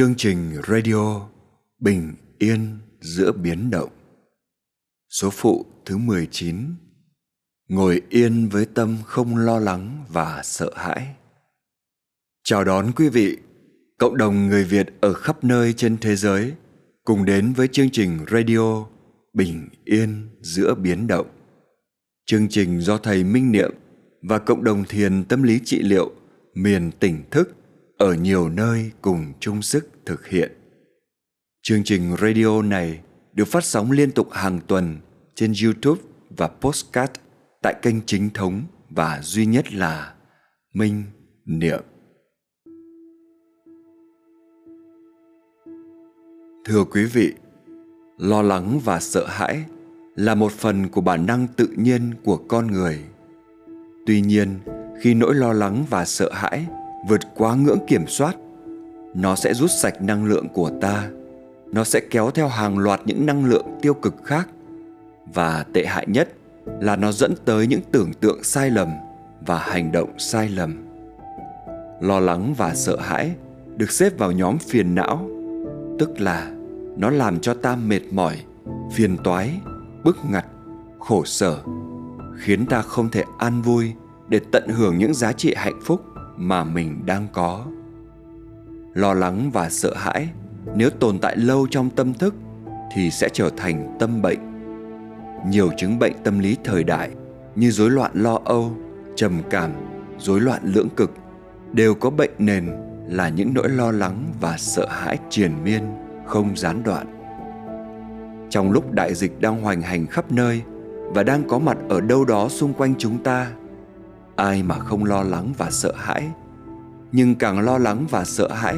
Chương trình radio Bình yên giữa biến động. Số phụ thứ 19 Ngồi yên với tâm không lo lắng và sợ hãi. Chào đón quý vị, cộng đồng người Việt ở khắp nơi trên thế giới cùng đến với chương trình radio Bình yên giữa biến động. Chương trình do thầy Minh Niệm và cộng đồng thiền tâm lý trị liệu miền tỉnh thức ở nhiều nơi cùng chung sức thực hiện. Chương trình radio này được phát sóng liên tục hàng tuần trên YouTube và Postcard tại kênh chính thống và duy nhất là Minh Niệm. Thưa quý vị, lo lắng và sợ hãi là một phần của bản năng tự nhiên của con người. Tuy nhiên, khi nỗi lo lắng và sợ hãi vượt quá ngưỡng kiểm soát. Nó sẽ rút sạch năng lượng của ta. Nó sẽ kéo theo hàng loạt những năng lượng tiêu cực khác. Và tệ hại nhất là nó dẫn tới những tưởng tượng sai lầm và hành động sai lầm. Lo lắng và sợ hãi được xếp vào nhóm phiền não, tức là nó làm cho ta mệt mỏi, phiền toái, bức ngặt, khổ sở, khiến ta không thể an vui để tận hưởng những giá trị hạnh phúc mà mình đang có. Lo lắng và sợ hãi, nếu tồn tại lâu trong tâm thức thì sẽ trở thành tâm bệnh. Nhiều chứng bệnh tâm lý thời đại như rối loạn lo âu, trầm cảm, rối loạn lưỡng cực đều có bệnh nền là những nỗi lo lắng và sợ hãi triền miên, không gián đoạn. Trong lúc đại dịch đang hoành hành khắp nơi và đang có mặt ở đâu đó xung quanh chúng ta ai mà không lo lắng và sợ hãi. Nhưng càng lo lắng và sợ hãi,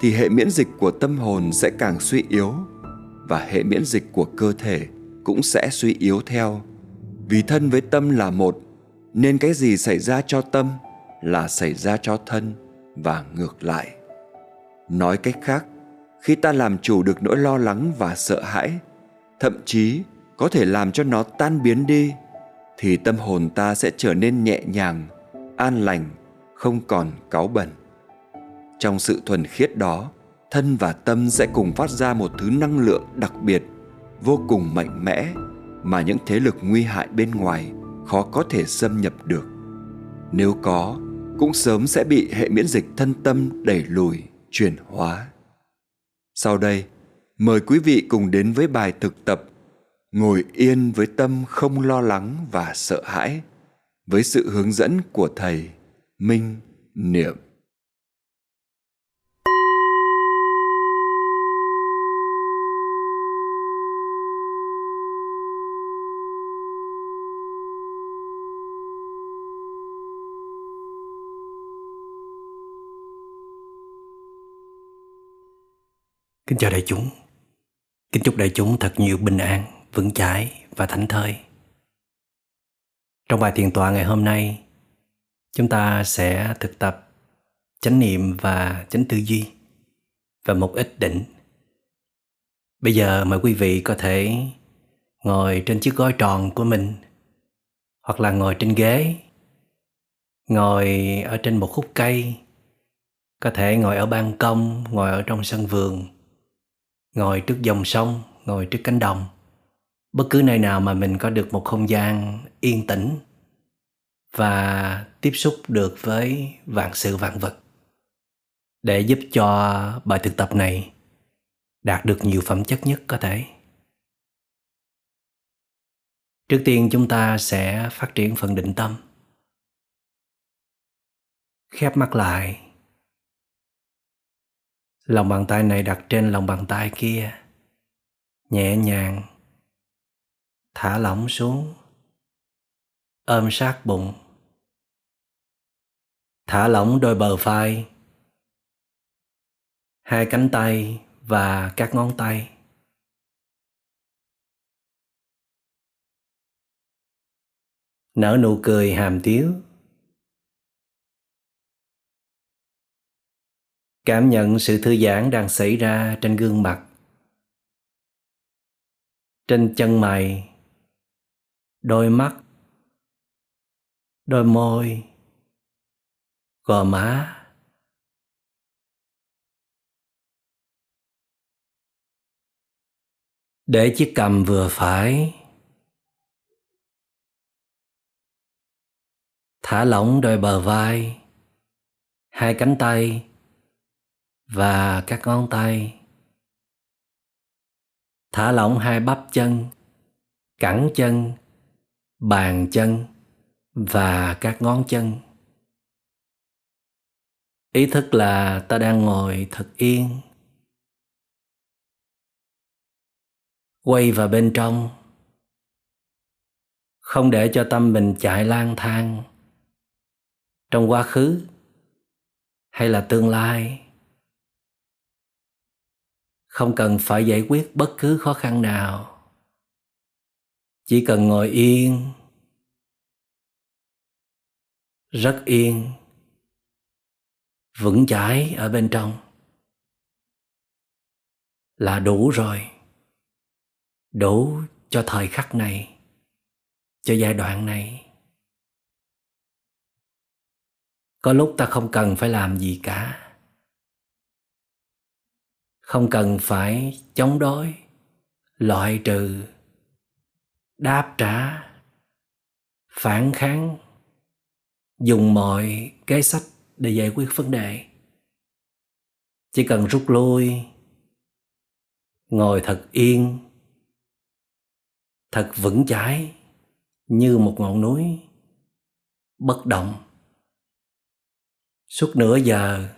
thì hệ miễn dịch của tâm hồn sẽ càng suy yếu, và hệ miễn dịch của cơ thể cũng sẽ suy yếu theo. Vì thân với tâm là một, nên cái gì xảy ra cho tâm là xảy ra cho thân và ngược lại. Nói cách khác, khi ta làm chủ được nỗi lo lắng và sợ hãi, thậm chí có thể làm cho nó tan biến đi thì tâm hồn ta sẽ trở nên nhẹ nhàng, an lành, không còn cáu bẩn. Trong sự thuần khiết đó, thân và tâm sẽ cùng phát ra một thứ năng lượng đặc biệt, vô cùng mạnh mẽ mà những thế lực nguy hại bên ngoài khó có thể xâm nhập được. Nếu có, cũng sớm sẽ bị hệ miễn dịch thân tâm đẩy lùi, chuyển hóa. Sau đây, mời quý vị cùng đến với bài thực tập ngồi yên với tâm không lo lắng và sợ hãi với sự hướng dẫn của thầy minh niệm Kính chào đại chúng. Kính chúc đại chúng thật nhiều bình an, vững chãi và thảnh thơi. Trong bài thiền tọa ngày hôm nay, chúng ta sẽ thực tập chánh niệm và chánh tư duy và một ít định. Bây giờ mời quý vị có thể ngồi trên chiếc gói tròn của mình hoặc là ngồi trên ghế, ngồi ở trên một khúc cây, có thể ngồi ở ban công, ngồi ở trong sân vườn ngồi trước dòng sông ngồi trước cánh đồng bất cứ nơi nào mà mình có được một không gian yên tĩnh và tiếp xúc được với vạn sự vạn vật để giúp cho bài thực tập này đạt được nhiều phẩm chất nhất có thể. Trước tiên chúng ta sẽ phát triển phần định tâm. Khép mắt lại. Lòng bàn tay này đặt trên lòng bàn tay kia, nhẹ nhàng thả lỏng xuống. Ôm sát bụng. Thả lỏng đôi bờ vai. Hai cánh tay và các ngón tay. Nở nụ cười hàm tiếu. Cảm nhận sự thư giãn đang xảy ra trên gương mặt. Trên chân mày đôi mắt, đôi môi, gò má. Để chiếc cầm vừa phải, thả lỏng đôi bờ vai, hai cánh tay và các ngón tay. Thả lỏng hai bắp chân, cẳng chân bàn chân và các ngón chân. Ý thức là ta đang ngồi thật yên. Quay vào bên trong. Không để cho tâm mình chạy lang thang trong quá khứ hay là tương lai. Không cần phải giải quyết bất cứ khó khăn nào chỉ cần ngồi yên, rất yên, vững chãi ở bên trong là đủ rồi, đủ cho thời khắc này, cho giai đoạn này. Có lúc ta không cần phải làm gì cả, không cần phải chống đối, loại trừ đáp trả, phản kháng, dùng mọi cái sách để giải quyết vấn đề. Chỉ cần rút lui, ngồi thật yên, thật vững chãi như một ngọn núi bất động. Suốt nửa giờ,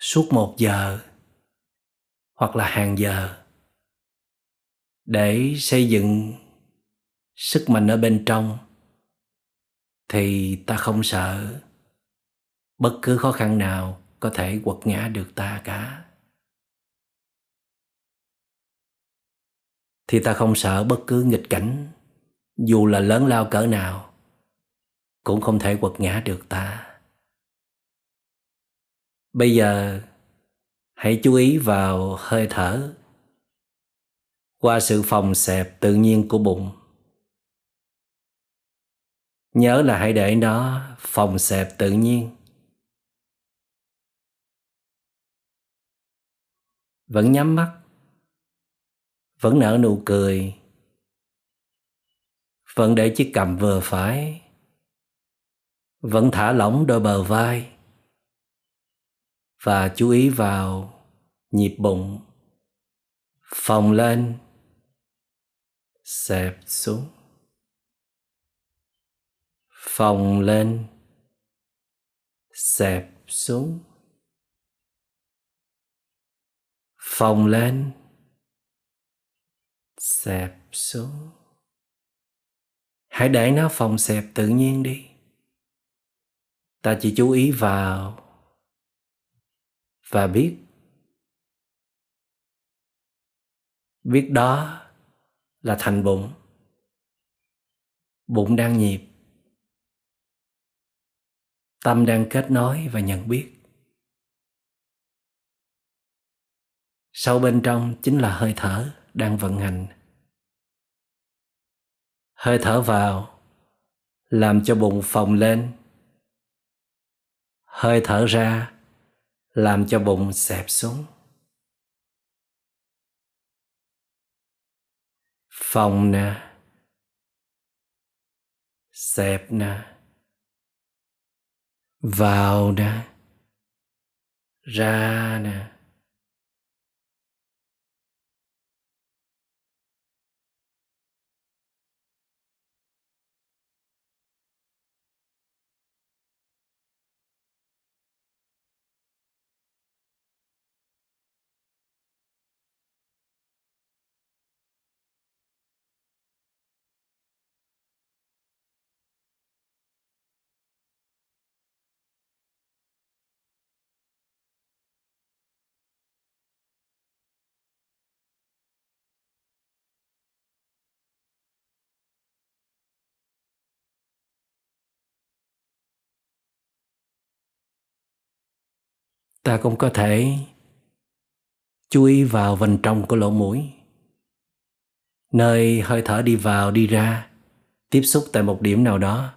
suốt một giờ, hoặc là hàng giờ để xây dựng sức mạnh ở bên trong thì ta không sợ. Bất cứ khó khăn nào có thể quật ngã được ta cả. Thì ta không sợ bất cứ nghịch cảnh, dù là lớn lao cỡ nào, cũng không thể quật ngã được ta. Bây giờ, hãy chú ý vào hơi thở. Qua sự phòng xẹp tự nhiên của bụng nhớ là hãy để nó phòng xẹp tự nhiên. Vẫn nhắm mắt, vẫn nở nụ cười, vẫn để chiếc cầm vừa phải, vẫn thả lỏng đôi bờ vai và chú ý vào nhịp bụng. Phòng lên, xẹp xuống phồng lên. Xẹp xuống. Phồng lên. Xẹp xuống. Hãy để nó phồng xẹp tự nhiên đi. Ta chỉ chú ý vào và biết. Biết đó là thành bụng. Bụng đang nhịp tâm đang kết nối và nhận biết. Sâu bên trong chính là hơi thở đang vận hành. Hơi thở vào làm cho bụng phồng lên. Hơi thở ra làm cho bụng xẹp xuống. Phòng nè. Xẹp nè vào nè ra nè. Ta cũng có thể chú ý vào vành trong của lỗ mũi. Nơi hơi thở đi vào, đi ra, tiếp xúc tại một điểm nào đó.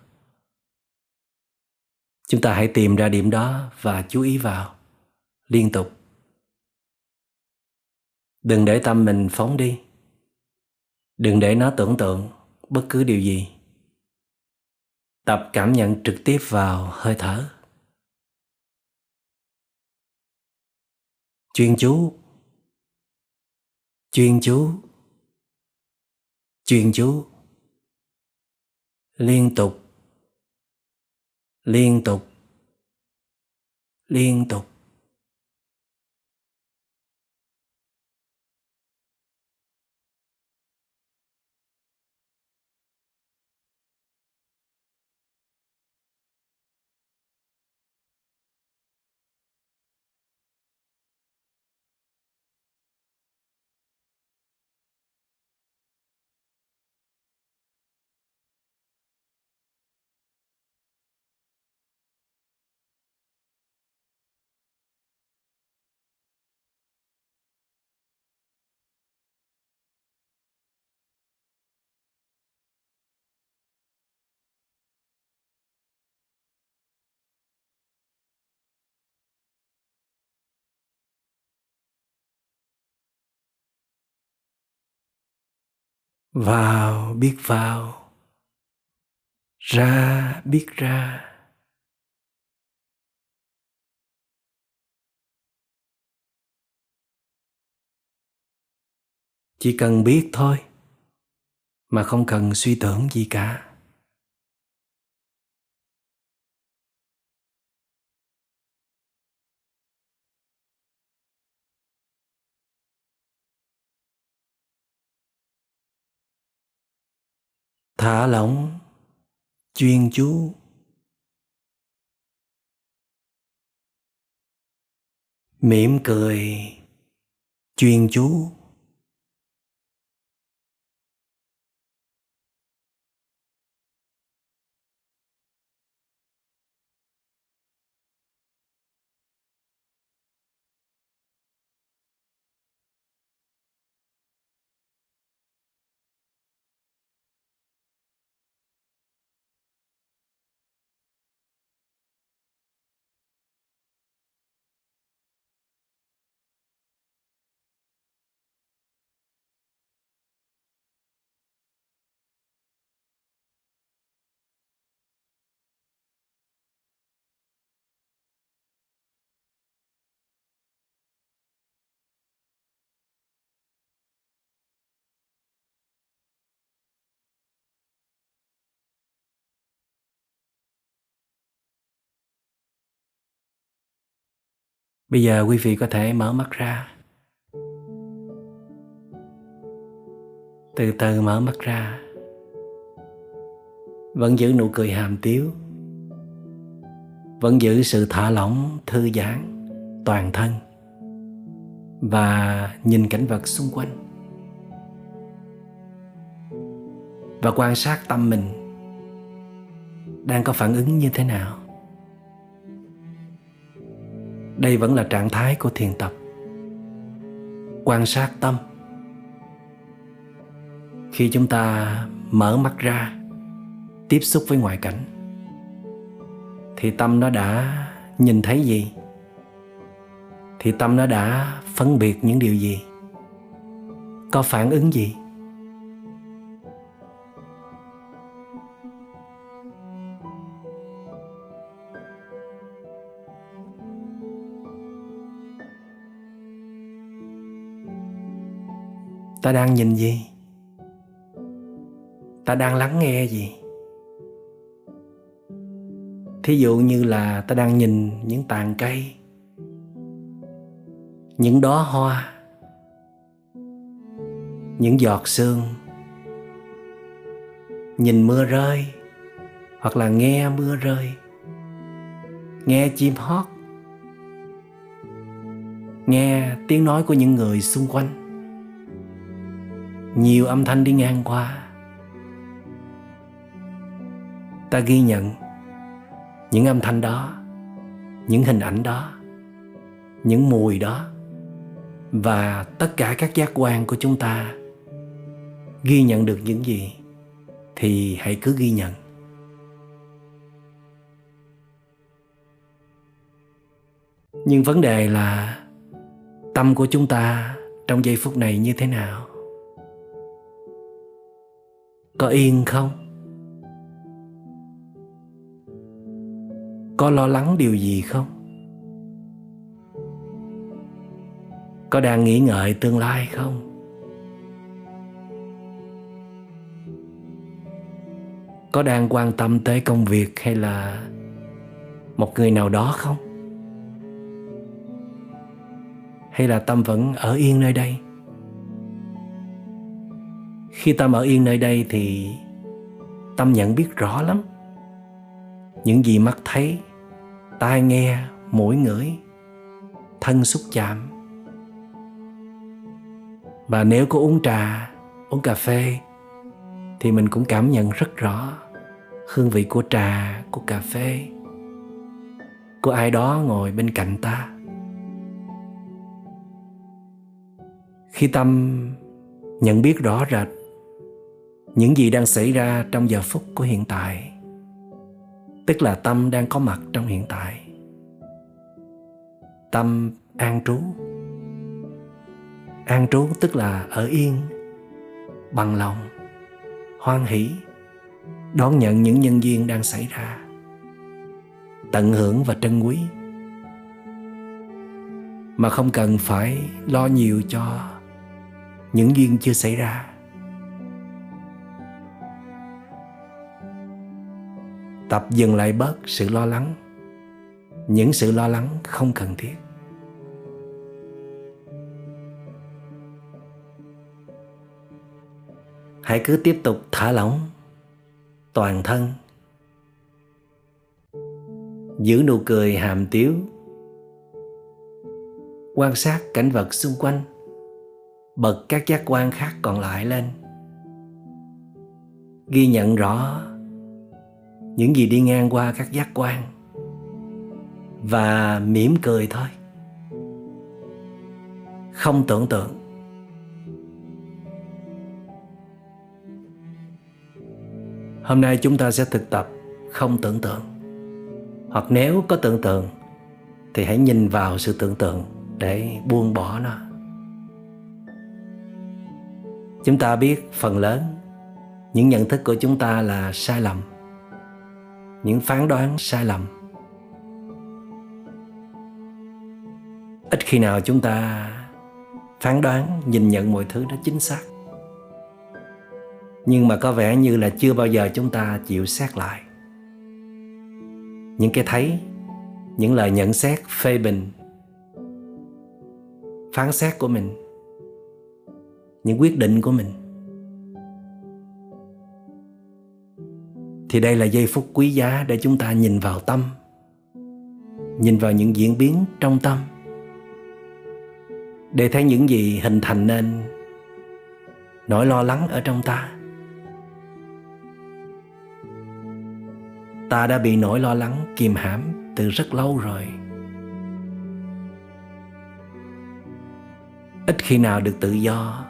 Chúng ta hãy tìm ra điểm đó và chú ý vào liên tục. Đừng để tâm mình phóng đi. Đừng để nó tưởng tượng bất cứ điều gì. Tập cảm nhận trực tiếp vào hơi thở. Chuyên chú. Chuyên chú. Chuyên chú. Liên tục. Liên tục. Liên tục. Vào, biết vào. Ra, biết ra. Chỉ cần biết thôi, mà không cần suy tưởng gì cả. Thả lỏng. Chuyên chú. Mỉm cười. Chuyên chú. Bây giờ quý vị có thể mở mắt ra. Từ từ mở mắt ra. Vẫn giữ nụ cười hàm tiếu. Vẫn giữ sự thả lỏng, thư giãn, toàn thân. Và nhìn cảnh vật xung quanh. Và quan sát tâm mình đang có phản ứng như thế nào đây vẫn là trạng thái của thiền tập. Quan sát tâm. Khi chúng ta mở mắt ra, tiếp xúc với ngoại cảnh, thì tâm nó đã nhìn thấy gì? Thì tâm nó đã phân biệt những điều gì? Có phản ứng gì? Ta đang nhìn gì? Ta đang lắng nghe gì? Thí dụ như là ta đang nhìn những tàn cây, những đóa hoa, những giọt sương. Nhìn mưa rơi, hoặc là nghe mưa rơi, nghe chim hót, nghe tiếng nói của những người xung quanh nhiều âm thanh đi ngang qua. Ta ghi nhận những âm thanh đó, những hình ảnh đó, những mùi đó và tất cả các giác quan của chúng ta. Ghi nhận được những gì thì hãy cứ ghi nhận. Nhưng vấn đề là tâm của chúng ta trong giây phút này như thế nào? Có yên không? Có lo lắng điều gì không? Có đang nghĩ ngợi tương lai không? Có đang quan tâm tới công việc hay là một người nào đó không? Hay là tâm vẫn ở yên nơi đây? Khi tâm ở yên nơi đây thì tâm nhận biết rõ lắm. Những gì mắt thấy, tai nghe, mũi ngửi, thân xúc chạm. Và nếu có uống trà, uống cà phê thì mình cũng cảm nhận rất rõ hương vị của trà, của cà phê. Của ai đó ngồi bên cạnh ta? Khi tâm nhận biết rõ rệt những gì đang xảy ra trong giờ phút của hiện tại, tức là tâm đang có mặt trong hiện tại. Tâm an trú. An trú tức là ở yên, bằng lòng, hoan hỷ, đón nhận những nhân duyên đang xảy ra. Tận hưởng và trân quý. Mà không cần phải lo nhiều cho những duyên chưa xảy ra. Tập dừng lại bớt sự lo lắng. Những sự lo lắng không cần thiết. Hãy cứ tiếp tục thả lỏng. Toàn thân. Giữ nụ cười hàm tiếu. Quan sát cảnh vật xung quanh. Bật các giác quan khác còn lại lên. Ghi nhận rõ những gì đi ngang qua các giác quan và mỉm cười thôi. Không tưởng tượng. Hôm nay chúng ta sẽ thực tập không tưởng tượng. Hoặc nếu có tưởng tượng, thì hãy nhìn vào sự tưởng tượng để buông bỏ nó. Chúng ta biết phần lớn những nhận thức của chúng ta là sai lầm những phán đoán sai lầm. Ít khi nào chúng ta phán đoán, nhìn nhận mọi thứ nó chính xác. Nhưng mà có vẻ như là chưa bao giờ chúng ta chịu xét lại. Những cái thấy, những lời nhận xét phê bình, phán xét của mình, những quyết định của mình. Thì đây là giây phút quý giá để chúng ta nhìn vào tâm. Nhìn vào những diễn biến trong tâm. Để thấy những gì hình thành nên nỗi lo lắng ở trong ta. Ta đã bị nỗi lo lắng kìm hãm từ rất lâu rồi. Ít khi nào được tự do,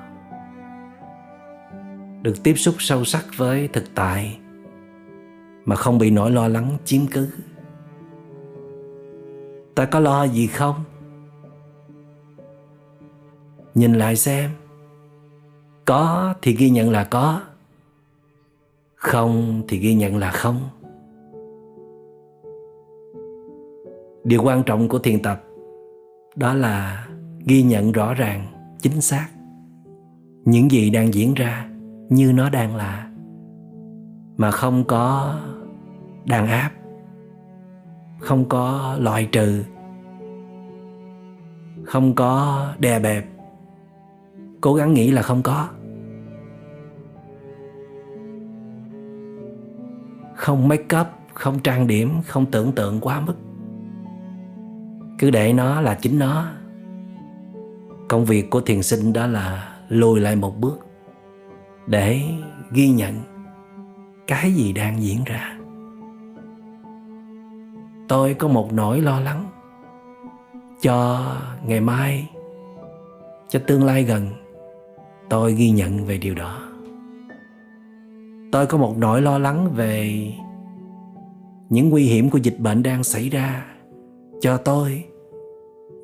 được tiếp xúc sâu sắc với thực tại mà không bị nỗi lo lắng chiếm cứ. Ta có lo gì không? Nhìn lại xem. Có thì ghi nhận là có. Không thì ghi nhận là không. Điều quan trọng của thiền tập đó là ghi nhận rõ ràng, chính xác những gì đang diễn ra như nó đang là, mà không có đàn áp. Không có loại trừ. Không có đè bẹp. Cố gắng nghĩ là không có. Không make up, không trang điểm, không tưởng tượng quá mức. Cứ để nó là chính nó. Công việc của thiền sinh đó là lùi lại một bước để ghi nhận cái gì đang diễn ra tôi có một nỗi lo lắng cho ngày mai, cho tương lai gần. Tôi ghi nhận về điều đó. Tôi có một nỗi lo lắng về những nguy hiểm của dịch bệnh đang xảy ra cho tôi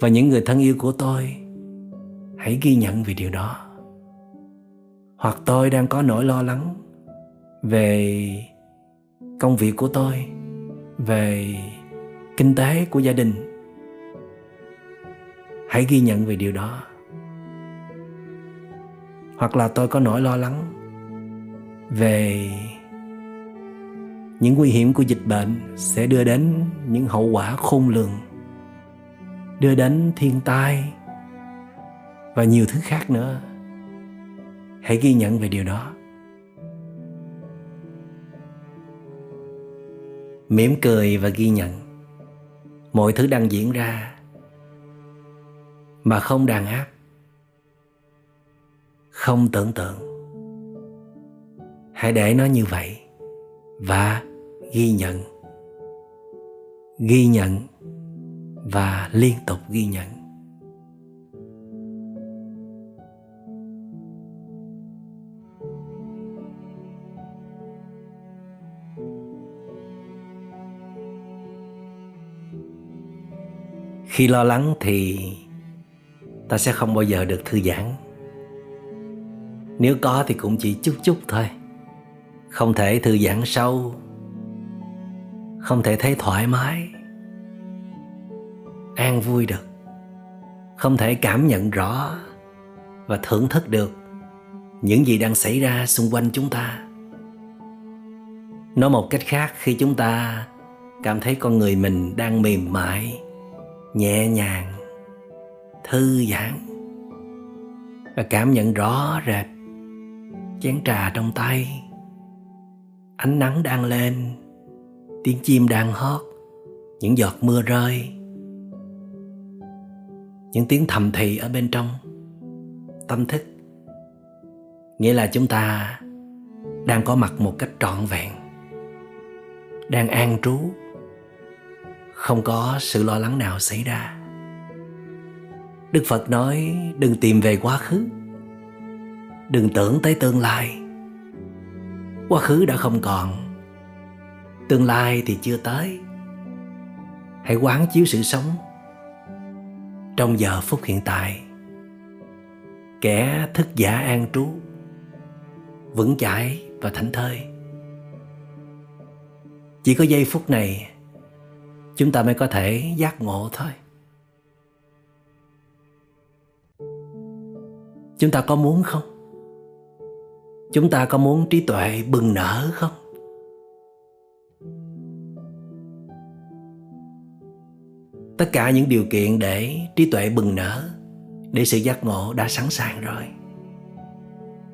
và những người thân yêu của tôi. Hãy ghi nhận về điều đó. Hoặc tôi đang có nỗi lo lắng về công việc của tôi, về kinh tế của gia đình. Hãy ghi nhận về điều đó. Hoặc là tôi có nỗi lo lắng về những nguy hiểm của dịch bệnh sẽ đưa đến những hậu quả khôn lường, đưa đến thiên tai và nhiều thứ khác nữa. Hãy ghi nhận về điều đó. Mỉm cười và ghi nhận mọi thứ đang diễn ra mà không đàn áp, không tưởng tượng. Hãy để nó như vậy và ghi nhận ghi nhận và liên tục ghi nhận. Khi lo lắng thì ta sẽ không bao giờ được thư giãn. Nếu có thì cũng chỉ chút chút thôi. Không thể thư giãn sâu. Không thể thấy thoải mái. An vui được. Không thể cảm nhận rõ và thưởng thức được những gì đang xảy ra xung quanh chúng ta. Nói một cách khác, khi chúng ta cảm thấy con người mình đang mềm mại nhẹ nhàng, thư giãn và cảm nhận rõ rệt chén trà trong tay. Ánh nắng đang lên, tiếng chim đang hót, những giọt mưa rơi. Những tiếng thầm thì ở bên trong, tâm thức. Nghĩa là chúng ta đang có mặt một cách trọn vẹn, đang an trú không có sự lo lắng nào xảy ra. Đức phật nói, đừng tìm về quá khứ. Đừng tưởng tới tương lai. Quá khứ đã không còn, tương lai thì chưa tới. Hãy quán chiếu sự sống trong giờ phút hiện tại. Kẻ thức giả an trú, vững chãi và thảnh thơi. Chỉ có giây phút này chúng ta mới có thể giác ngộ thôi. Chúng ta có muốn không? Chúng ta có muốn trí tuệ bừng nở không? Tất cả những điều kiện để trí tuệ bừng nở, để sự giác ngộ đã sẵn sàng rồi.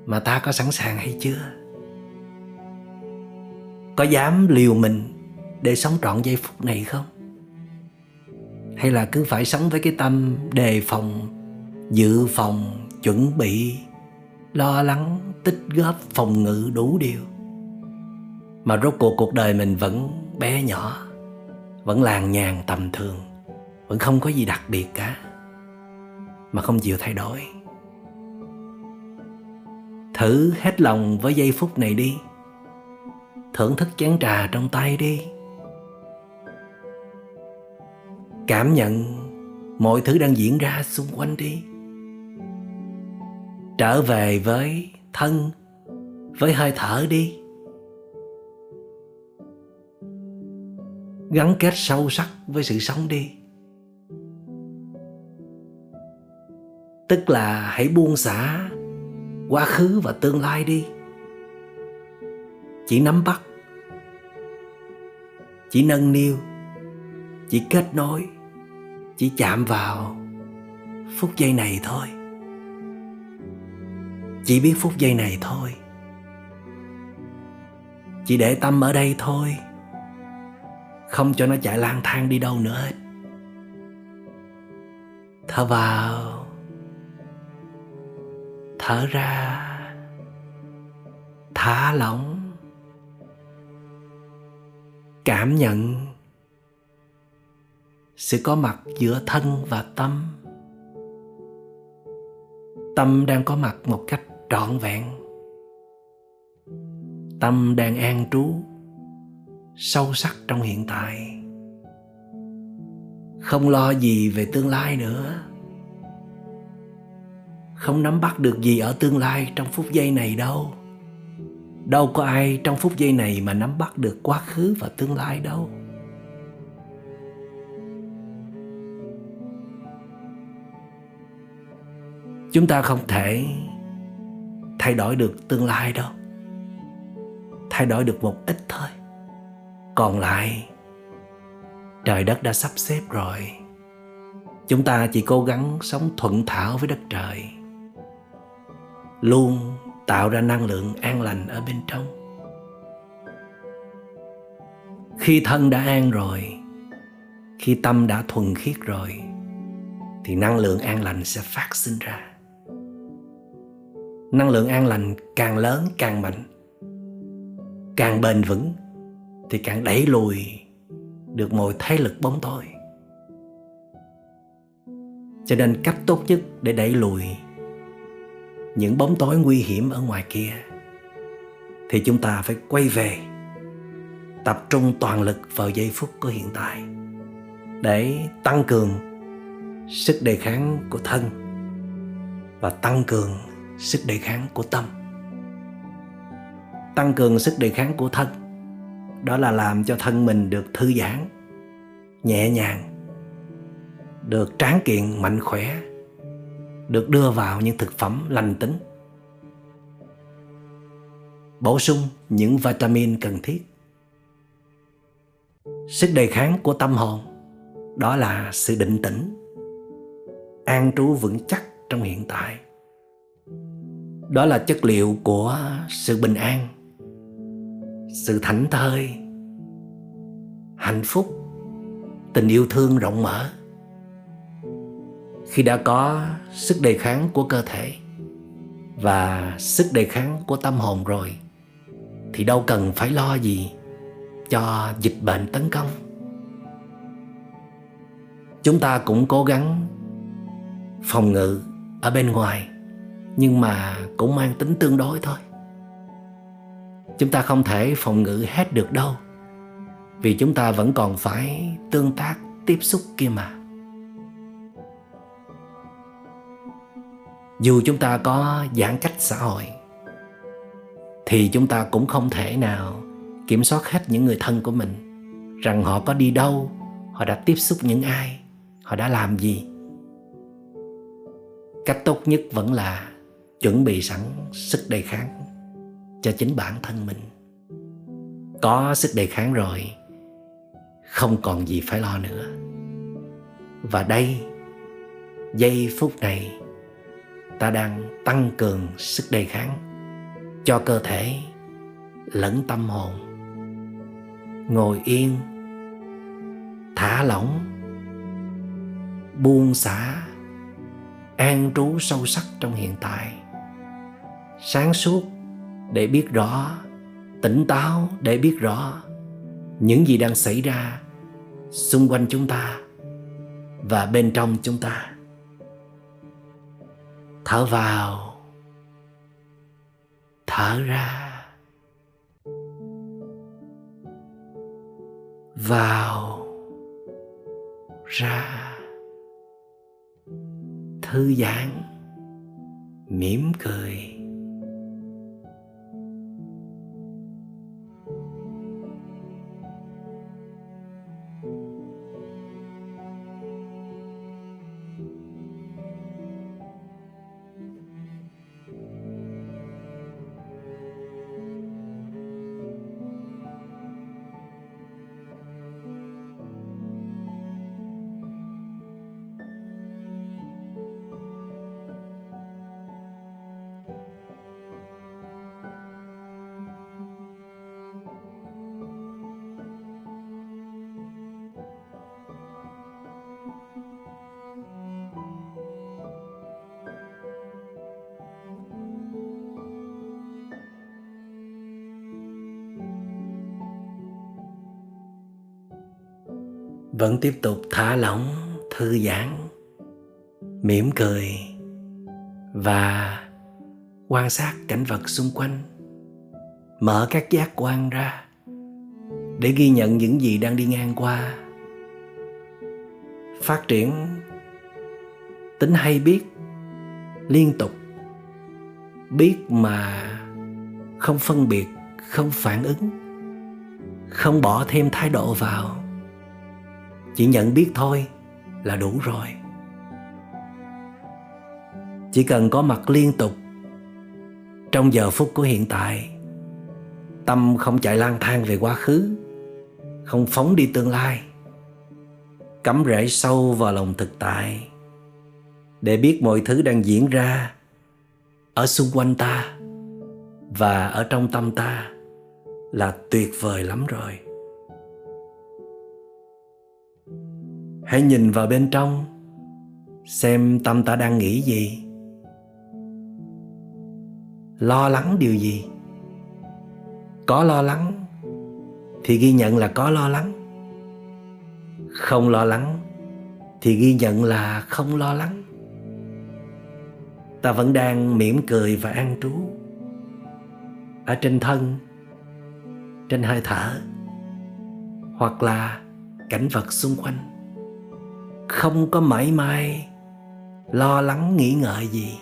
Mà ta có sẵn sàng hay chưa? Có dám liều mình để sống trọn giây phút này không? Hay là cứ phải sống với cái tâm đề phòng, dự phòng, chuẩn bị, lo lắng, tích góp, phòng ngự đủ điều? Mà rốt cuộc cuộc đời mình vẫn bé nhỏ, vẫn làng nhàn tầm thường, vẫn không có gì đặc biệt cả, mà không chịu thay đổi. Thử hết lòng với giây phút này đi. Thưởng thức chén trà trong tay đi. Cảm nhận mọi thứ đang diễn ra xung quanh đi. Trở về với thân, với hơi thở đi. Gắn kết sâu sắc với sự sống đi. Tức là hãy buông xả quá khứ và tương lai đi. Chỉ nắm bắt, chỉ nâng niu, chỉ kết nối chỉ chạm vào phút giây này thôi. Chỉ biết phút giây này thôi. Chỉ để tâm ở đây thôi. Không cho nó chạy lang thang đi đâu nữa hết. Thở vào. Thở ra. Thả lỏng. Cảm nhận sự có mặt giữa thân và tâm. Tâm đang có mặt một cách trọn vẹn. Tâm đang an trú, sâu sắc trong hiện tại. Không lo gì về tương lai nữa. Không nắm bắt được gì ở tương lai trong phút giây này đâu. Đâu có ai trong phút giây này mà nắm bắt được quá khứ và tương lai đâu. Chúng ta không thể thay đổi được tương lai đâu. Thay đổi được một ít thôi. Còn lại, trời đất đã sắp xếp rồi. Chúng ta chỉ cố gắng sống thuận thảo với đất trời. Luôn tạo ra năng lượng an lành ở bên trong. Khi thân đã an rồi, khi tâm đã thuần khiết rồi, thì năng lượng an lành sẽ phát sinh ra năng lượng an lành càng lớn càng mạnh. Càng bền vững thì càng đẩy lùi được mọi thế lực bóng tối. Cho nên cách tốt nhất để đẩy lùi những bóng tối nguy hiểm ở ngoài kia thì chúng ta phải quay về, tập trung toàn lực vào giây phút của hiện tại để tăng cường sức đề kháng của thân và tăng cường sức đề kháng của tâm. Tăng cường sức đề kháng của thân. Đó là làm cho thân mình được thư giãn, nhẹ nhàng, được tráng kiện mạnh khỏe, được đưa vào những thực phẩm lành tính. Bổ sung những vitamin cần thiết. Sức đề kháng của tâm hồn, đó là sự định tĩnh, an trú vững chắc trong hiện tại đó là chất liệu của sự bình an, sự thảnh thơi, hạnh phúc, tình yêu thương rộng mở. Khi đã có sức đề kháng của cơ thể và sức đề kháng của tâm hồn rồi, thì đâu cần phải lo gì cho dịch bệnh tấn công. Chúng ta cũng cố gắng phòng ngự ở bên ngoài nhưng mà cũng mang tính tương đối thôi. Chúng ta không thể phòng ngự hết được đâu, vì chúng ta vẫn còn phải tương tác tiếp xúc kia mà. Dù chúng ta có giãn cách xã hội, thì chúng ta cũng không thể nào kiểm soát hết những người thân của mình, rằng họ có đi đâu, họ đã tiếp xúc những ai, họ đã làm gì. Cách tốt nhất vẫn là chuẩn bị sẵn sức đề kháng cho chính bản thân mình. Có sức đề kháng rồi, không còn gì phải lo nữa. Và đây, giây phút này, ta đang tăng cường sức đề kháng cho cơ thể lẫn tâm hồn. Ngồi yên, thả lỏng, buông xả, an trú sâu sắc trong hiện tại sáng suốt để biết rõ, tỉnh táo để biết rõ những gì đang xảy ra xung quanh chúng ta và bên trong chúng ta. Thở vào, thở ra. Vào, ra. Thư giãn, mỉm cười. Vẫn tiếp tục thả lỏng thư giãn, mỉm cười và quan sát cảnh vật xung quanh. Mở các giác quan ra để ghi nhận những gì đang đi ngang qua. Phát triển tính hay biết, liên tục. Biết mà không phân biệt, không phản ứng. Không bỏ thêm thái độ vào chỉ nhận biết thôi là đủ rồi. Chỉ cần có mặt liên tục, trong giờ phút của hiện tại, tâm không chạy lang thang về quá khứ, không phóng đi tương lai. Cắm rễ sâu vào lòng thực tại để biết mọi thứ đang diễn ra ở xung quanh ta và ở trong tâm ta là tuyệt vời lắm rồi. Hãy nhìn vào bên trong, xem tâm ta đang nghĩ gì. Lo lắng điều gì? Có lo lắng thì ghi nhận là có lo lắng. Không lo lắng thì ghi nhận là không lo lắng. Ta vẫn đang mỉm cười và an trú ở trên thân, trên hơi thở hoặc là cảnh vật xung quanh không có mãi mai lo lắng nghĩ ngợi gì.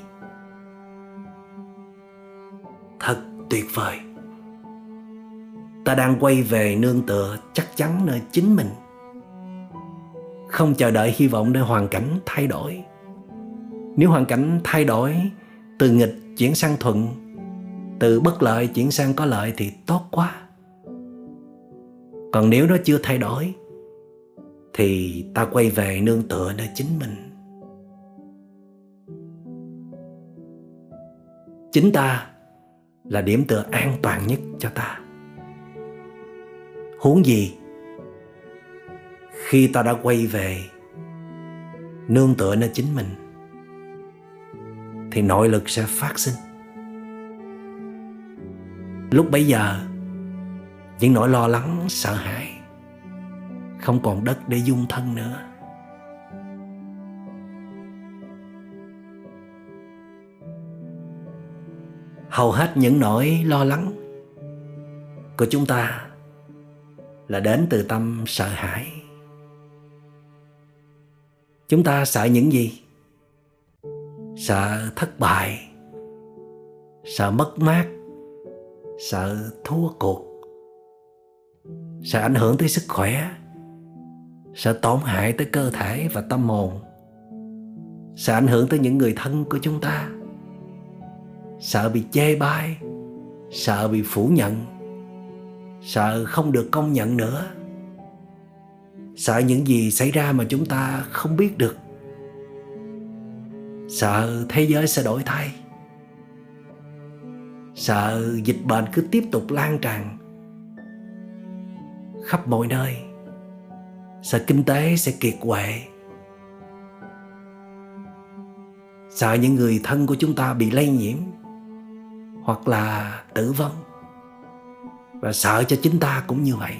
Thật tuyệt vời. Ta đang quay về nương tựa chắc chắn nơi chính mình. Không chờ đợi hy vọng nơi hoàn cảnh thay đổi. Nếu hoàn cảnh thay đổi, từ nghịch chuyển sang thuận, từ bất lợi chuyển sang có lợi thì tốt quá. Còn nếu nó chưa thay đổi thì ta quay về nương tựa nơi chính mình. Chính ta là điểm tựa an toàn nhất cho ta. Huống gì, khi ta đã quay về nương tựa nơi chính mình, thì nội lực sẽ phát sinh. Lúc bấy giờ, những nỗi lo lắng, sợ hãi không còn đất để dung thân nữa. Hầu hết những nỗi lo lắng của chúng ta là đến từ tâm sợ hãi. Chúng ta sợ những gì? Sợ thất bại, sợ mất mát, sợ thua cuộc, sợ ảnh hưởng tới sức khỏe sợ tổn hại tới cơ thể và tâm hồn sợ ảnh hưởng tới những người thân của chúng ta. Sợ bị chê bai, sợ bị phủ nhận, sợ không được công nhận nữa. Sợ những gì xảy ra mà chúng ta không biết được. Sợ thế giới sẽ đổi thay. Sợ dịch bệnh cứ tiếp tục lan tràn khắp mọi nơi sợ kinh tế sẽ kiệt quệ? Sợ những người thân của chúng ta bị lây nhiễm hoặc là tử vong? Và sợ cho chính ta cũng như vậy.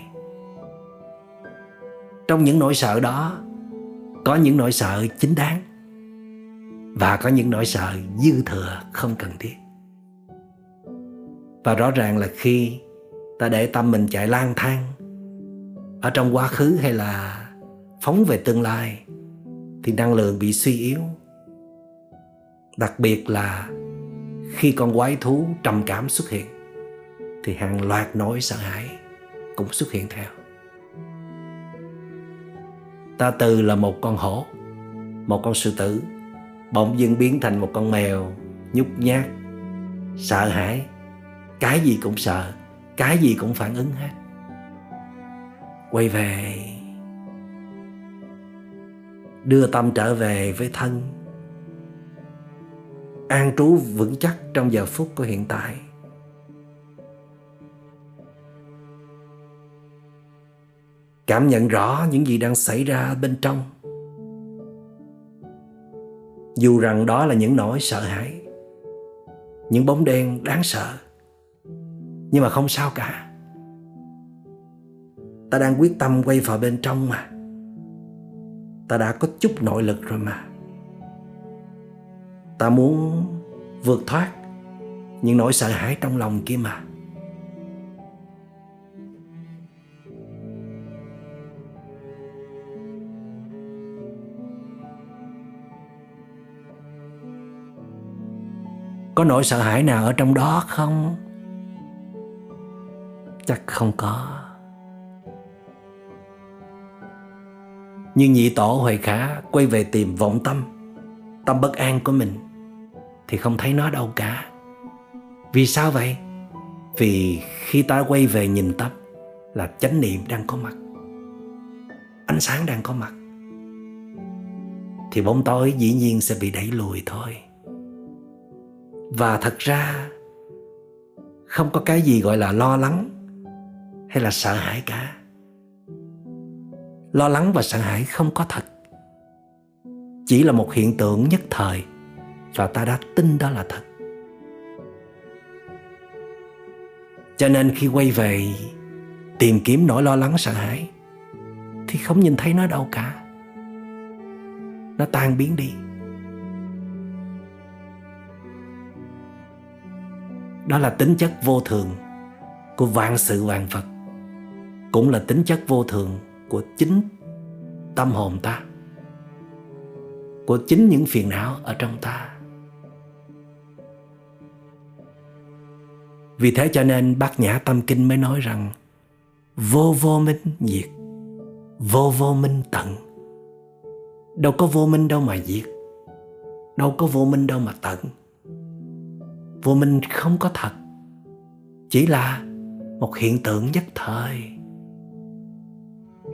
Trong những nỗi sợ đó, có những nỗi sợ chính đáng và có những nỗi sợ dư thừa không cần thiết. Và rõ ràng là khi ta để tâm mình chạy lang thang ở trong quá khứ hay là phóng về tương lai thì năng lượng bị suy yếu. Đặc biệt là khi con quái thú trầm cảm xuất hiện thì hàng loạt nỗi sợ hãi cũng xuất hiện theo. Ta từ là một con hổ, một con sư tử, bỗng dưng biến thành một con mèo nhút nhát, sợ hãi. Cái gì cũng sợ, cái gì cũng phản ứng hết quay về. Đưa tâm trở về với thân. An trú vững chắc trong giờ phút của hiện tại. Cảm nhận rõ những gì đang xảy ra bên trong. Dù rằng đó là những nỗi sợ hãi, những bóng đen đáng sợ, nhưng mà không sao cả ta đang quyết tâm quay vào bên trong mà. Ta đã có chút nội lực rồi mà. Ta muốn vượt thoát những nỗi sợ hãi trong lòng kia mà. Có nỗi sợ hãi nào ở trong đó không? Chắc không có. Nhưng nhị tổ huệ khả quay về tìm vọng tâm tâm bất an của mình, thì không thấy nó đâu cả. Vì sao vậy? Vì khi ta quay về nhìn tâm là chánh niệm đang có mặt, ánh sáng đang có mặt, thì bóng tối dĩ nhiên sẽ bị đẩy lùi thôi. Và thật ra, không có cái gì gọi là lo lắng hay là sợ hãi cả lo lắng và sợ hãi không có thật. Chỉ là một hiện tượng nhất thời, và ta đã tin đó là thật. Cho nên khi quay về tìm kiếm nỗi lo lắng sợ hãi, thì không nhìn thấy nó đâu cả. Nó tan biến đi. Đó là tính chất vô thường của vạn sự vạn vật, cũng là tính chất vô thường của chính tâm hồn ta, của chính những phiền não ở trong ta. Vì thế cho nên bát nhã tâm kinh mới nói rằng, vô vô minh diệt, vô vô minh tận. Đâu có vô minh đâu mà diệt, đâu có vô minh đâu mà tận. Vô minh không có thật, chỉ là một hiện tượng nhất thời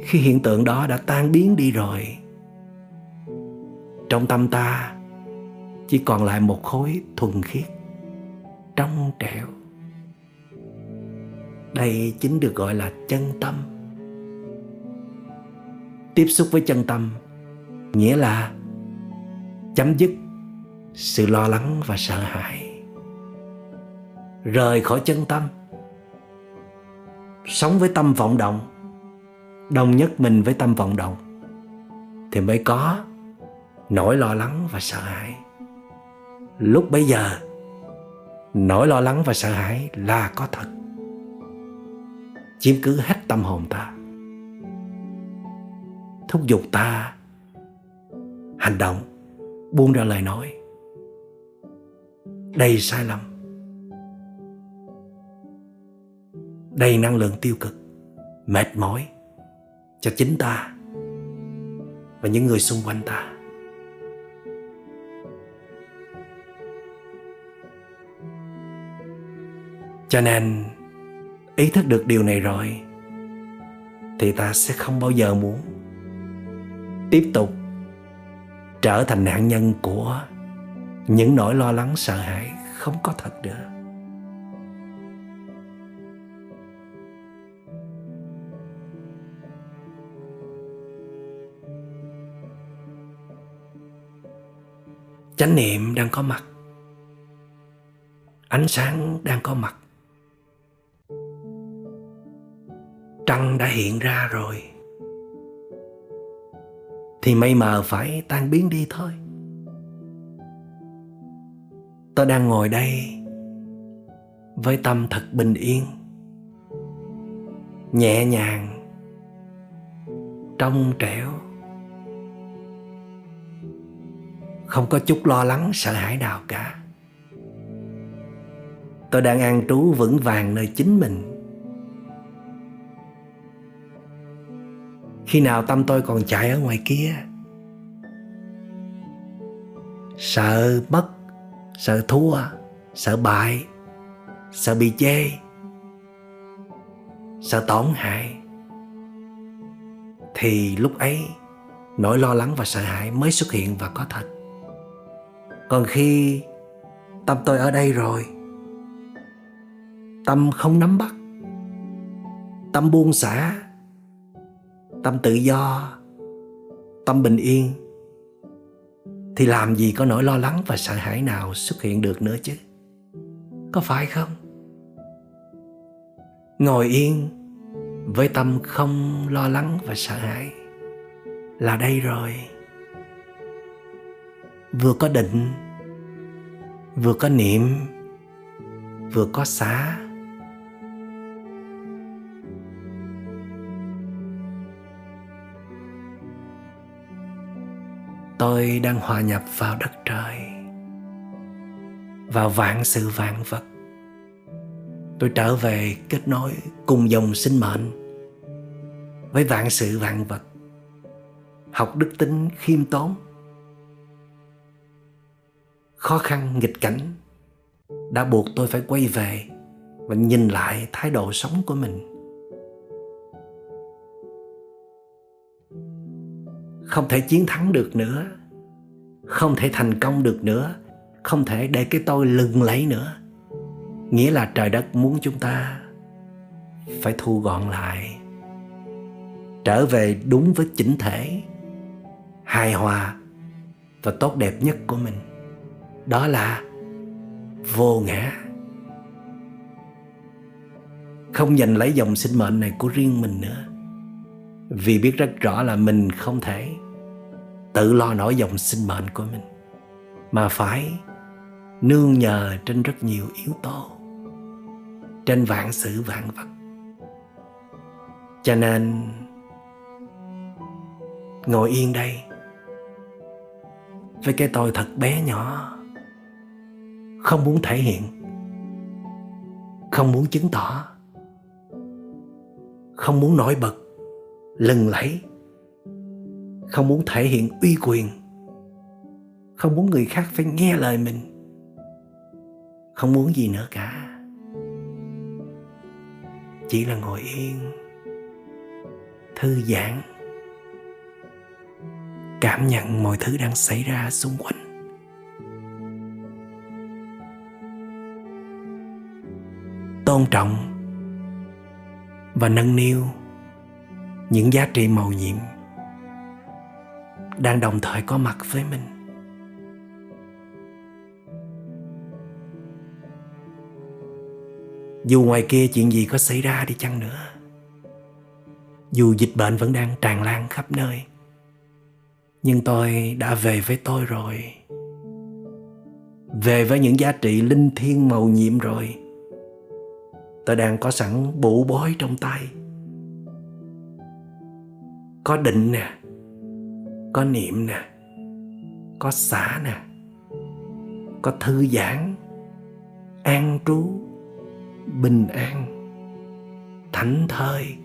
khi hiện tượng đó đã tan biến đi rồi. Trong tâm ta, chỉ còn lại một khối thuần khiết, trong trẻo. Đây chính được gọi là chân tâm. Tiếp xúc với chân tâm, nghĩa là chấm dứt sự lo lắng và sợ hãi. Rời khỏi chân tâm, sống với tâm vọng động đồng nhất mình với tâm vọng động, thì mới có nỗi lo lắng và sợ hãi. Lúc bấy giờ, nỗi lo lắng và sợ hãi là có thật. Chiếm cứ hết tâm hồn ta, thúc giục ta hành động, buông ra lời nói. Đầy sai lầm, đầy năng lượng tiêu cực, mệt mỏi cho chính ta và những người xung quanh ta. Cho nên, ý thức được điều này rồi, thì ta sẽ không bao giờ muốn tiếp tục trở thành nạn nhân của những nỗi lo lắng sợ hãi không có thật nữa. Chánh niệm đang có mặt. Ánh sáng đang có mặt. Trăng đã hiện ra rồi. Thì mây mờ phải tan biến đi thôi. Tôi đang ngồi đây với tâm thật bình yên, nhẹ nhàng, trong trẻo. Không có chút lo lắng, sợ hãi nào cả. Tôi đang an trú vững vàng nơi chính mình. Khi nào tâm tôi còn chạy ở ngoài kia? Sợ mất, sợ thua, sợ bại, sợ bị chê, sợ tổn hại. Thì lúc ấy, nỗi lo lắng và sợ hãi mới xuất hiện và có thật còn khi tâm tôi ở đây rồi, tâm không nắm bắt, tâm buông xả, tâm tự do, tâm bình yên, thì làm gì có nỗi lo lắng và sợ hãi nào xuất hiện được nữa chứ? Có phải không? Ngồi yên với tâm không lo lắng và sợ hãi là đây rồi vừa có định, vừa có niệm, vừa có xá. Tôi đang hòa nhập vào đất trời, vào vạn sự vạn vật. Tôi trở về kết nối cùng dòng sinh mệnh với vạn sự vạn vật. Học đức tính khiêm tốn khó khăn, nghịch cảnh. Đã buộc tôi phải quay về và nhìn lại thái độ sống của mình. Không thể chiến thắng được nữa. Không thể thành công được nữa. Không thể để cái tôi lừng lấy nữa. Nghĩa là trời đất muốn chúng ta phải thu gọn lại. Trở về đúng với chỉnh thể, hài hòa và tốt đẹp nhất của mình đó là vô ngã. Không giành lấy dòng sinh mệnh này của riêng mình nữa. Vì biết rất rõ là mình không thể tự lo nổi dòng sinh mệnh của mình, mà phải nương nhờ trên rất nhiều yếu tố, trên vạn sự vạn vật. Cho nên, ngồi yên đây với cái tôi thật bé nhỏ không muốn thể hiện, không muốn chứng tỏ, không muốn nổi bật, lừng lẫy, không muốn thể hiện uy quyền, không muốn người khác phải nghe lời mình, không muốn gì nữa cả. Chỉ là ngồi yên, thư giãn, cảm nhận mọi thứ đang xảy ra xung quanh. Tôn trọng và nâng niu những giá trị màu nhiệm đang đồng thời có mặt với mình. Dù ngoài kia chuyện gì có xảy ra đi chăng nữa, dù dịch bệnh vẫn đang tràn lan khắp nơi, nhưng tôi đã về với tôi rồi. Về với những giá trị linh thiêng màu nhiệm rồi tôi đang có sẵn bụ bói trong tay. Có định nè, có niệm nè, có xả nè, có thư giãn, an trú, bình an, thảnh thơi,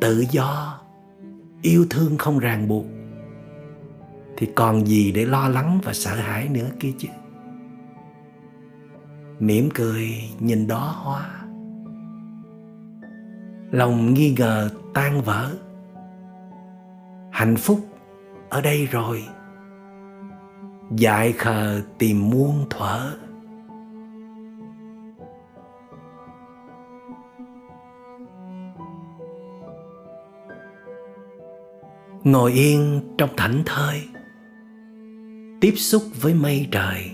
tự do, yêu thương không ràng buộc. Thì còn gì để lo lắng và sợ hãi nữa kia chứ? Mỉm cười nhìn đó hoa lòng nghi ngờ tan vỡ. Hạnh phúc ở đây rồi. Dại khờ tìm muôn thuở. Ngồi yên trong thảnh thơi, tiếp xúc với mây trời.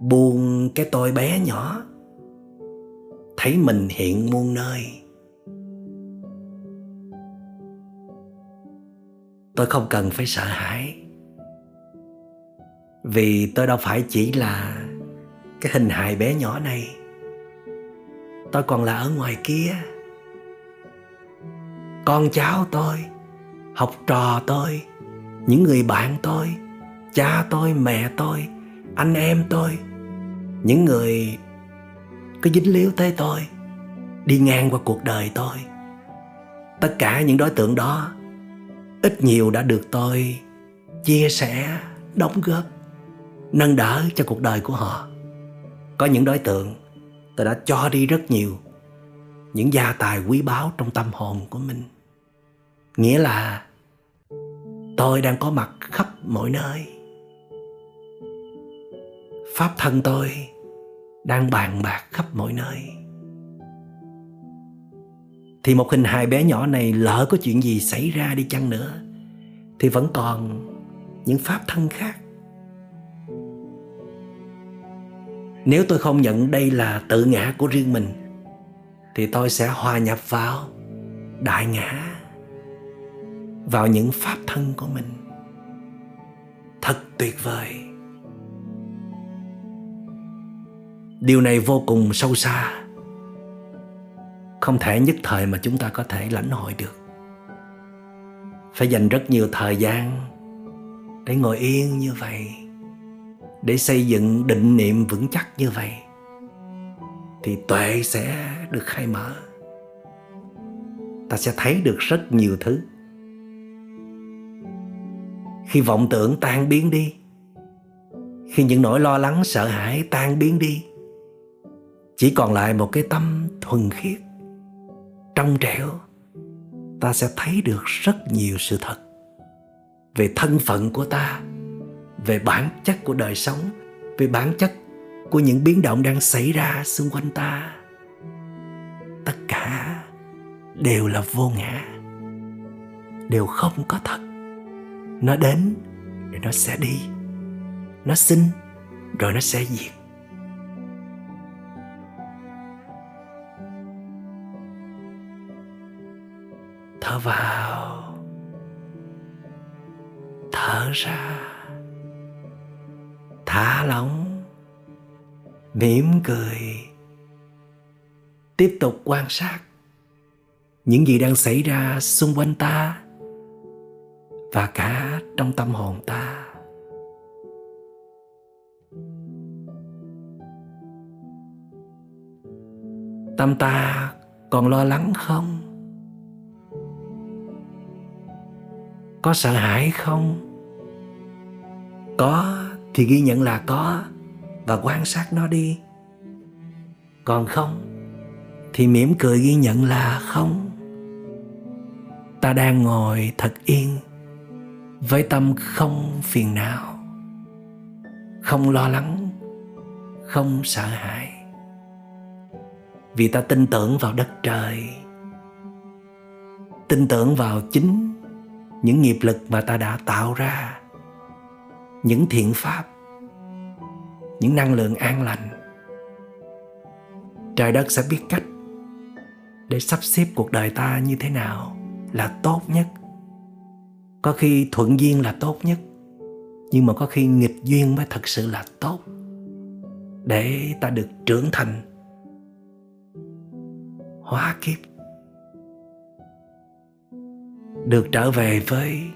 Buông cái tôi bé nhỏ, thấy mình hiện muôn nơi. Tôi không cần phải sợ hãi. Vì tôi đâu phải chỉ là cái hình hài bé nhỏ này. Tôi còn là ở ngoài kia. Con cháu tôi, học trò tôi, những người bạn tôi, cha tôi, mẹ tôi, anh em tôi, những người có dính líu tới tôi, đi ngang qua cuộc đời tôi. Tất cả những đối tượng đó ít nhiều đã được tôi chia sẻ, đóng góp, nâng đỡ cho cuộc đời của họ. Có những đối tượng tôi đã cho đi rất nhiều, những gia tài quý báu trong tâm hồn của mình. Nghĩa là tôi đang có mặt khắp mọi nơi. Pháp thân tôi đang bàn bạc khắp mọi nơi thì một hình hài bé nhỏ này lỡ có chuyện gì xảy ra đi chăng nữa, thì vẫn còn những pháp thân khác. Nếu tôi không nhận đây là tự ngã của riêng mình, thì tôi sẽ hòa nhập vào đại ngã, vào những pháp thân của mình. Thật tuyệt vời. Điều này vô cùng sâu xa không thể nhất thời mà chúng ta có thể lãnh hội được. Phải dành rất nhiều thời gian để ngồi yên như vậy, để xây dựng định niệm vững chắc như vậy, thì tuệ sẽ được khai mở. Ta sẽ thấy được rất nhiều thứ. Khi vọng tưởng tan biến đi, khi những nỗi lo lắng, sợ hãi tan biến đi, chỉ còn lại một cái tâm thuần khiết trong trẻo, ta sẽ thấy được rất nhiều sự thật về thân phận của ta, về bản chất của đời sống, về bản chất của những biến động đang xảy ra xung quanh ta. Tất cả đều là vô ngã, đều không có thật. Nó đến rồi nó sẽ đi, nó sinh rồi nó sẽ diệt. Thở vào. Thở ra. Thả lỏng. Mỉm cười. Tiếp tục quan sát những gì đang xảy ra xung quanh ta và cả trong tâm hồn ta. Tâm ta còn lo lắng không? Có sợ hãi không? Có thì ghi nhận là có và quan sát nó đi. Còn không thì mỉm cười ghi nhận là không. Ta đang ngồi thật yên với tâm không phiền não, không lo lắng, không sợ hãi. Vì ta tin tưởng vào đất trời, tin tưởng vào chính những nghiệp lực mà ta đã tạo ra, những thiện pháp, những năng lượng an lành. Trời đất sẽ biết cách để sắp xếp cuộc đời ta như thế nào là tốt nhất. Có khi thuận duyên là tốt nhất, nhưng mà có khi nghịch duyên mới thật sự là tốt để ta được trưởng thành, hóa kiếp được trở về với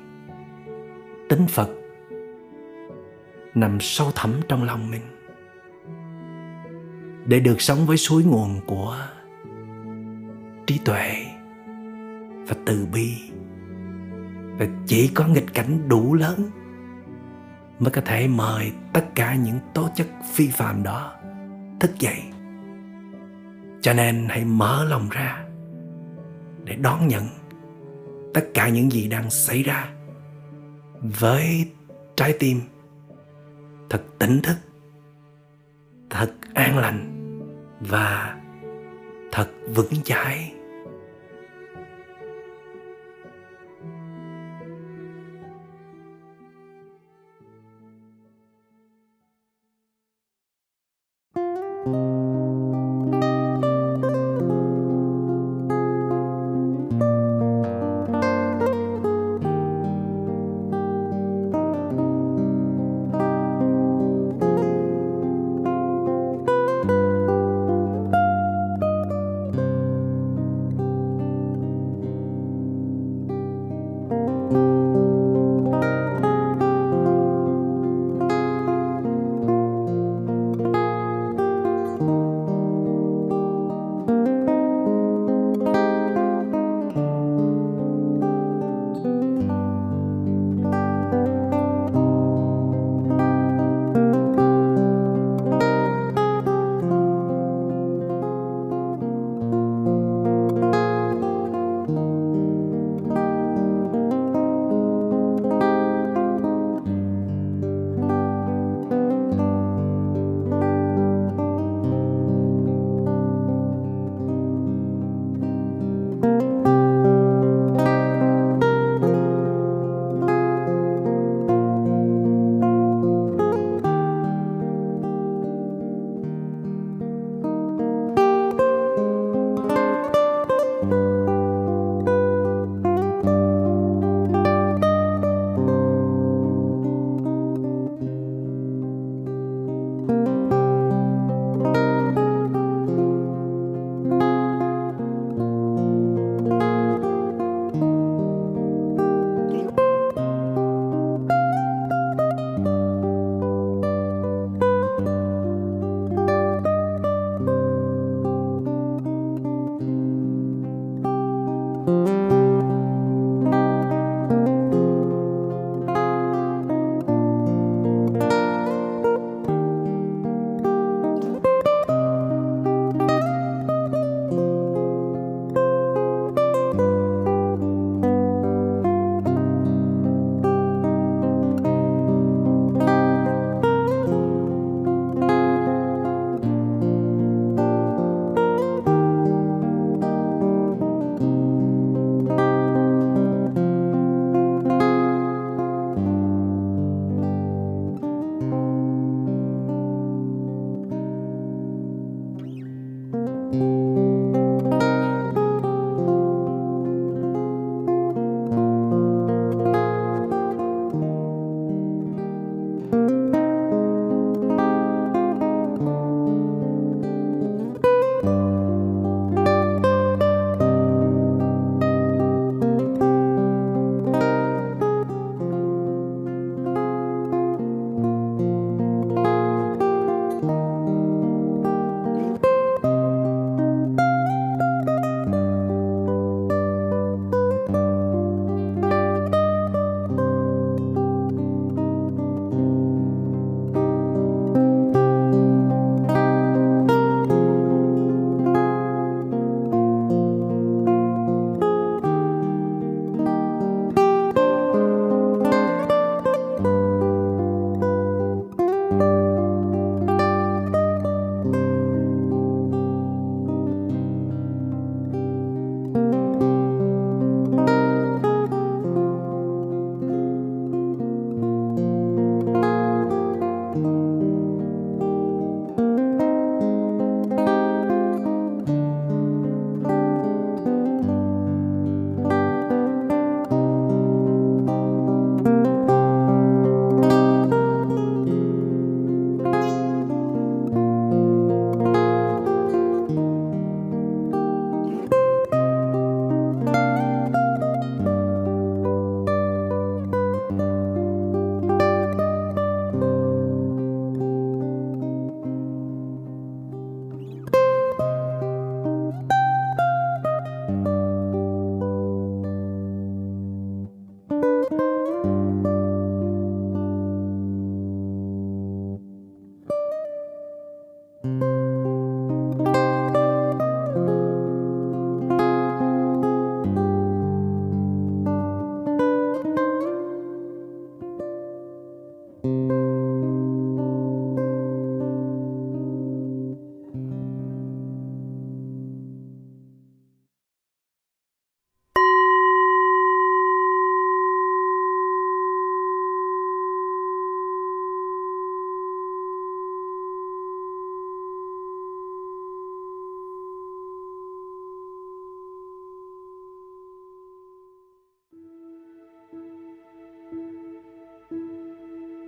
tính phật nằm sâu thẳm trong lòng mình. Để được sống với suối nguồn của trí tuệ và từ bi. Và chỉ có nghịch cảnh đủ lớn mới có thể mời tất cả những tố chất phi phàm đó thức dậy. Cho nên hãy mở lòng ra để đón nhận tất cả những gì đang xảy ra với trái tim. Thật tỉnh thức, thật an lành và thật vững chãi.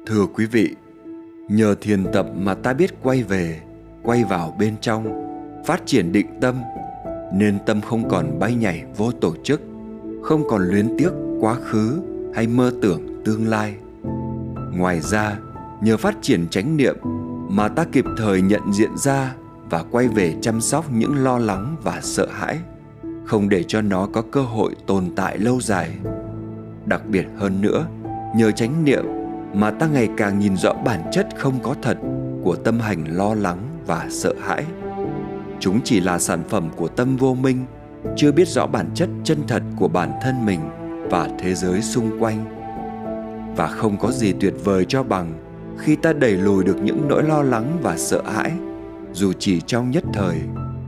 Thưa quý vị, nhờ thiền tập mà ta biết quay về, quay vào bên trong, phát triển định tâm, nên tâm không còn bay nhảy vô tổ chức, không còn luyến tiếc quá khứ hay mơ tưởng tương lai. Ngoài ra, nhờ phát triển chánh niệm mà ta kịp thời nhận diện ra và quay về chăm sóc những lo lắng và sợ hãi, không để cho nó có cơ hội tồn tại lâu dài. Đặc biệt hơn nữa, nhờ chánh niệm mà ta ngày càng nhìn rõ bản chất không có thật của tâm hành lo lắng và sợ hãi. Chúng chỉ là sản phẩm của tâm vô minh, chưa biết rõ bản chất chân thật của bản thân mình và thế giới xung quanh. Và không có gì tuyệt vời cho bằng khi ta đẩy lùi được những nỗi lo lắng và sợ hãi, dù chỉ trong nhất thời,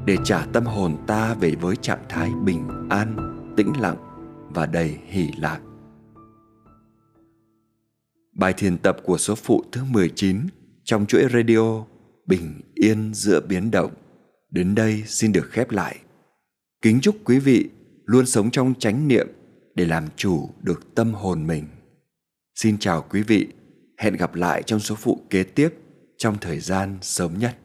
để trả tâm hồn ta về với trạng thái bình an, tĩnh lặng và đầy hỷ lạc. Bài thiền tập của số phụ thứ 19 trong chuỗi radio Bình yên giữa biến động đến đây xin được khép lại. Kính chúc quý vị luôn sống trong chánh niệm để làm chủ được tâm hồn mình. Xin chào quý vị, hẹn gặp lại trong số phụ kế tiếp trong thời gian sớm nhất.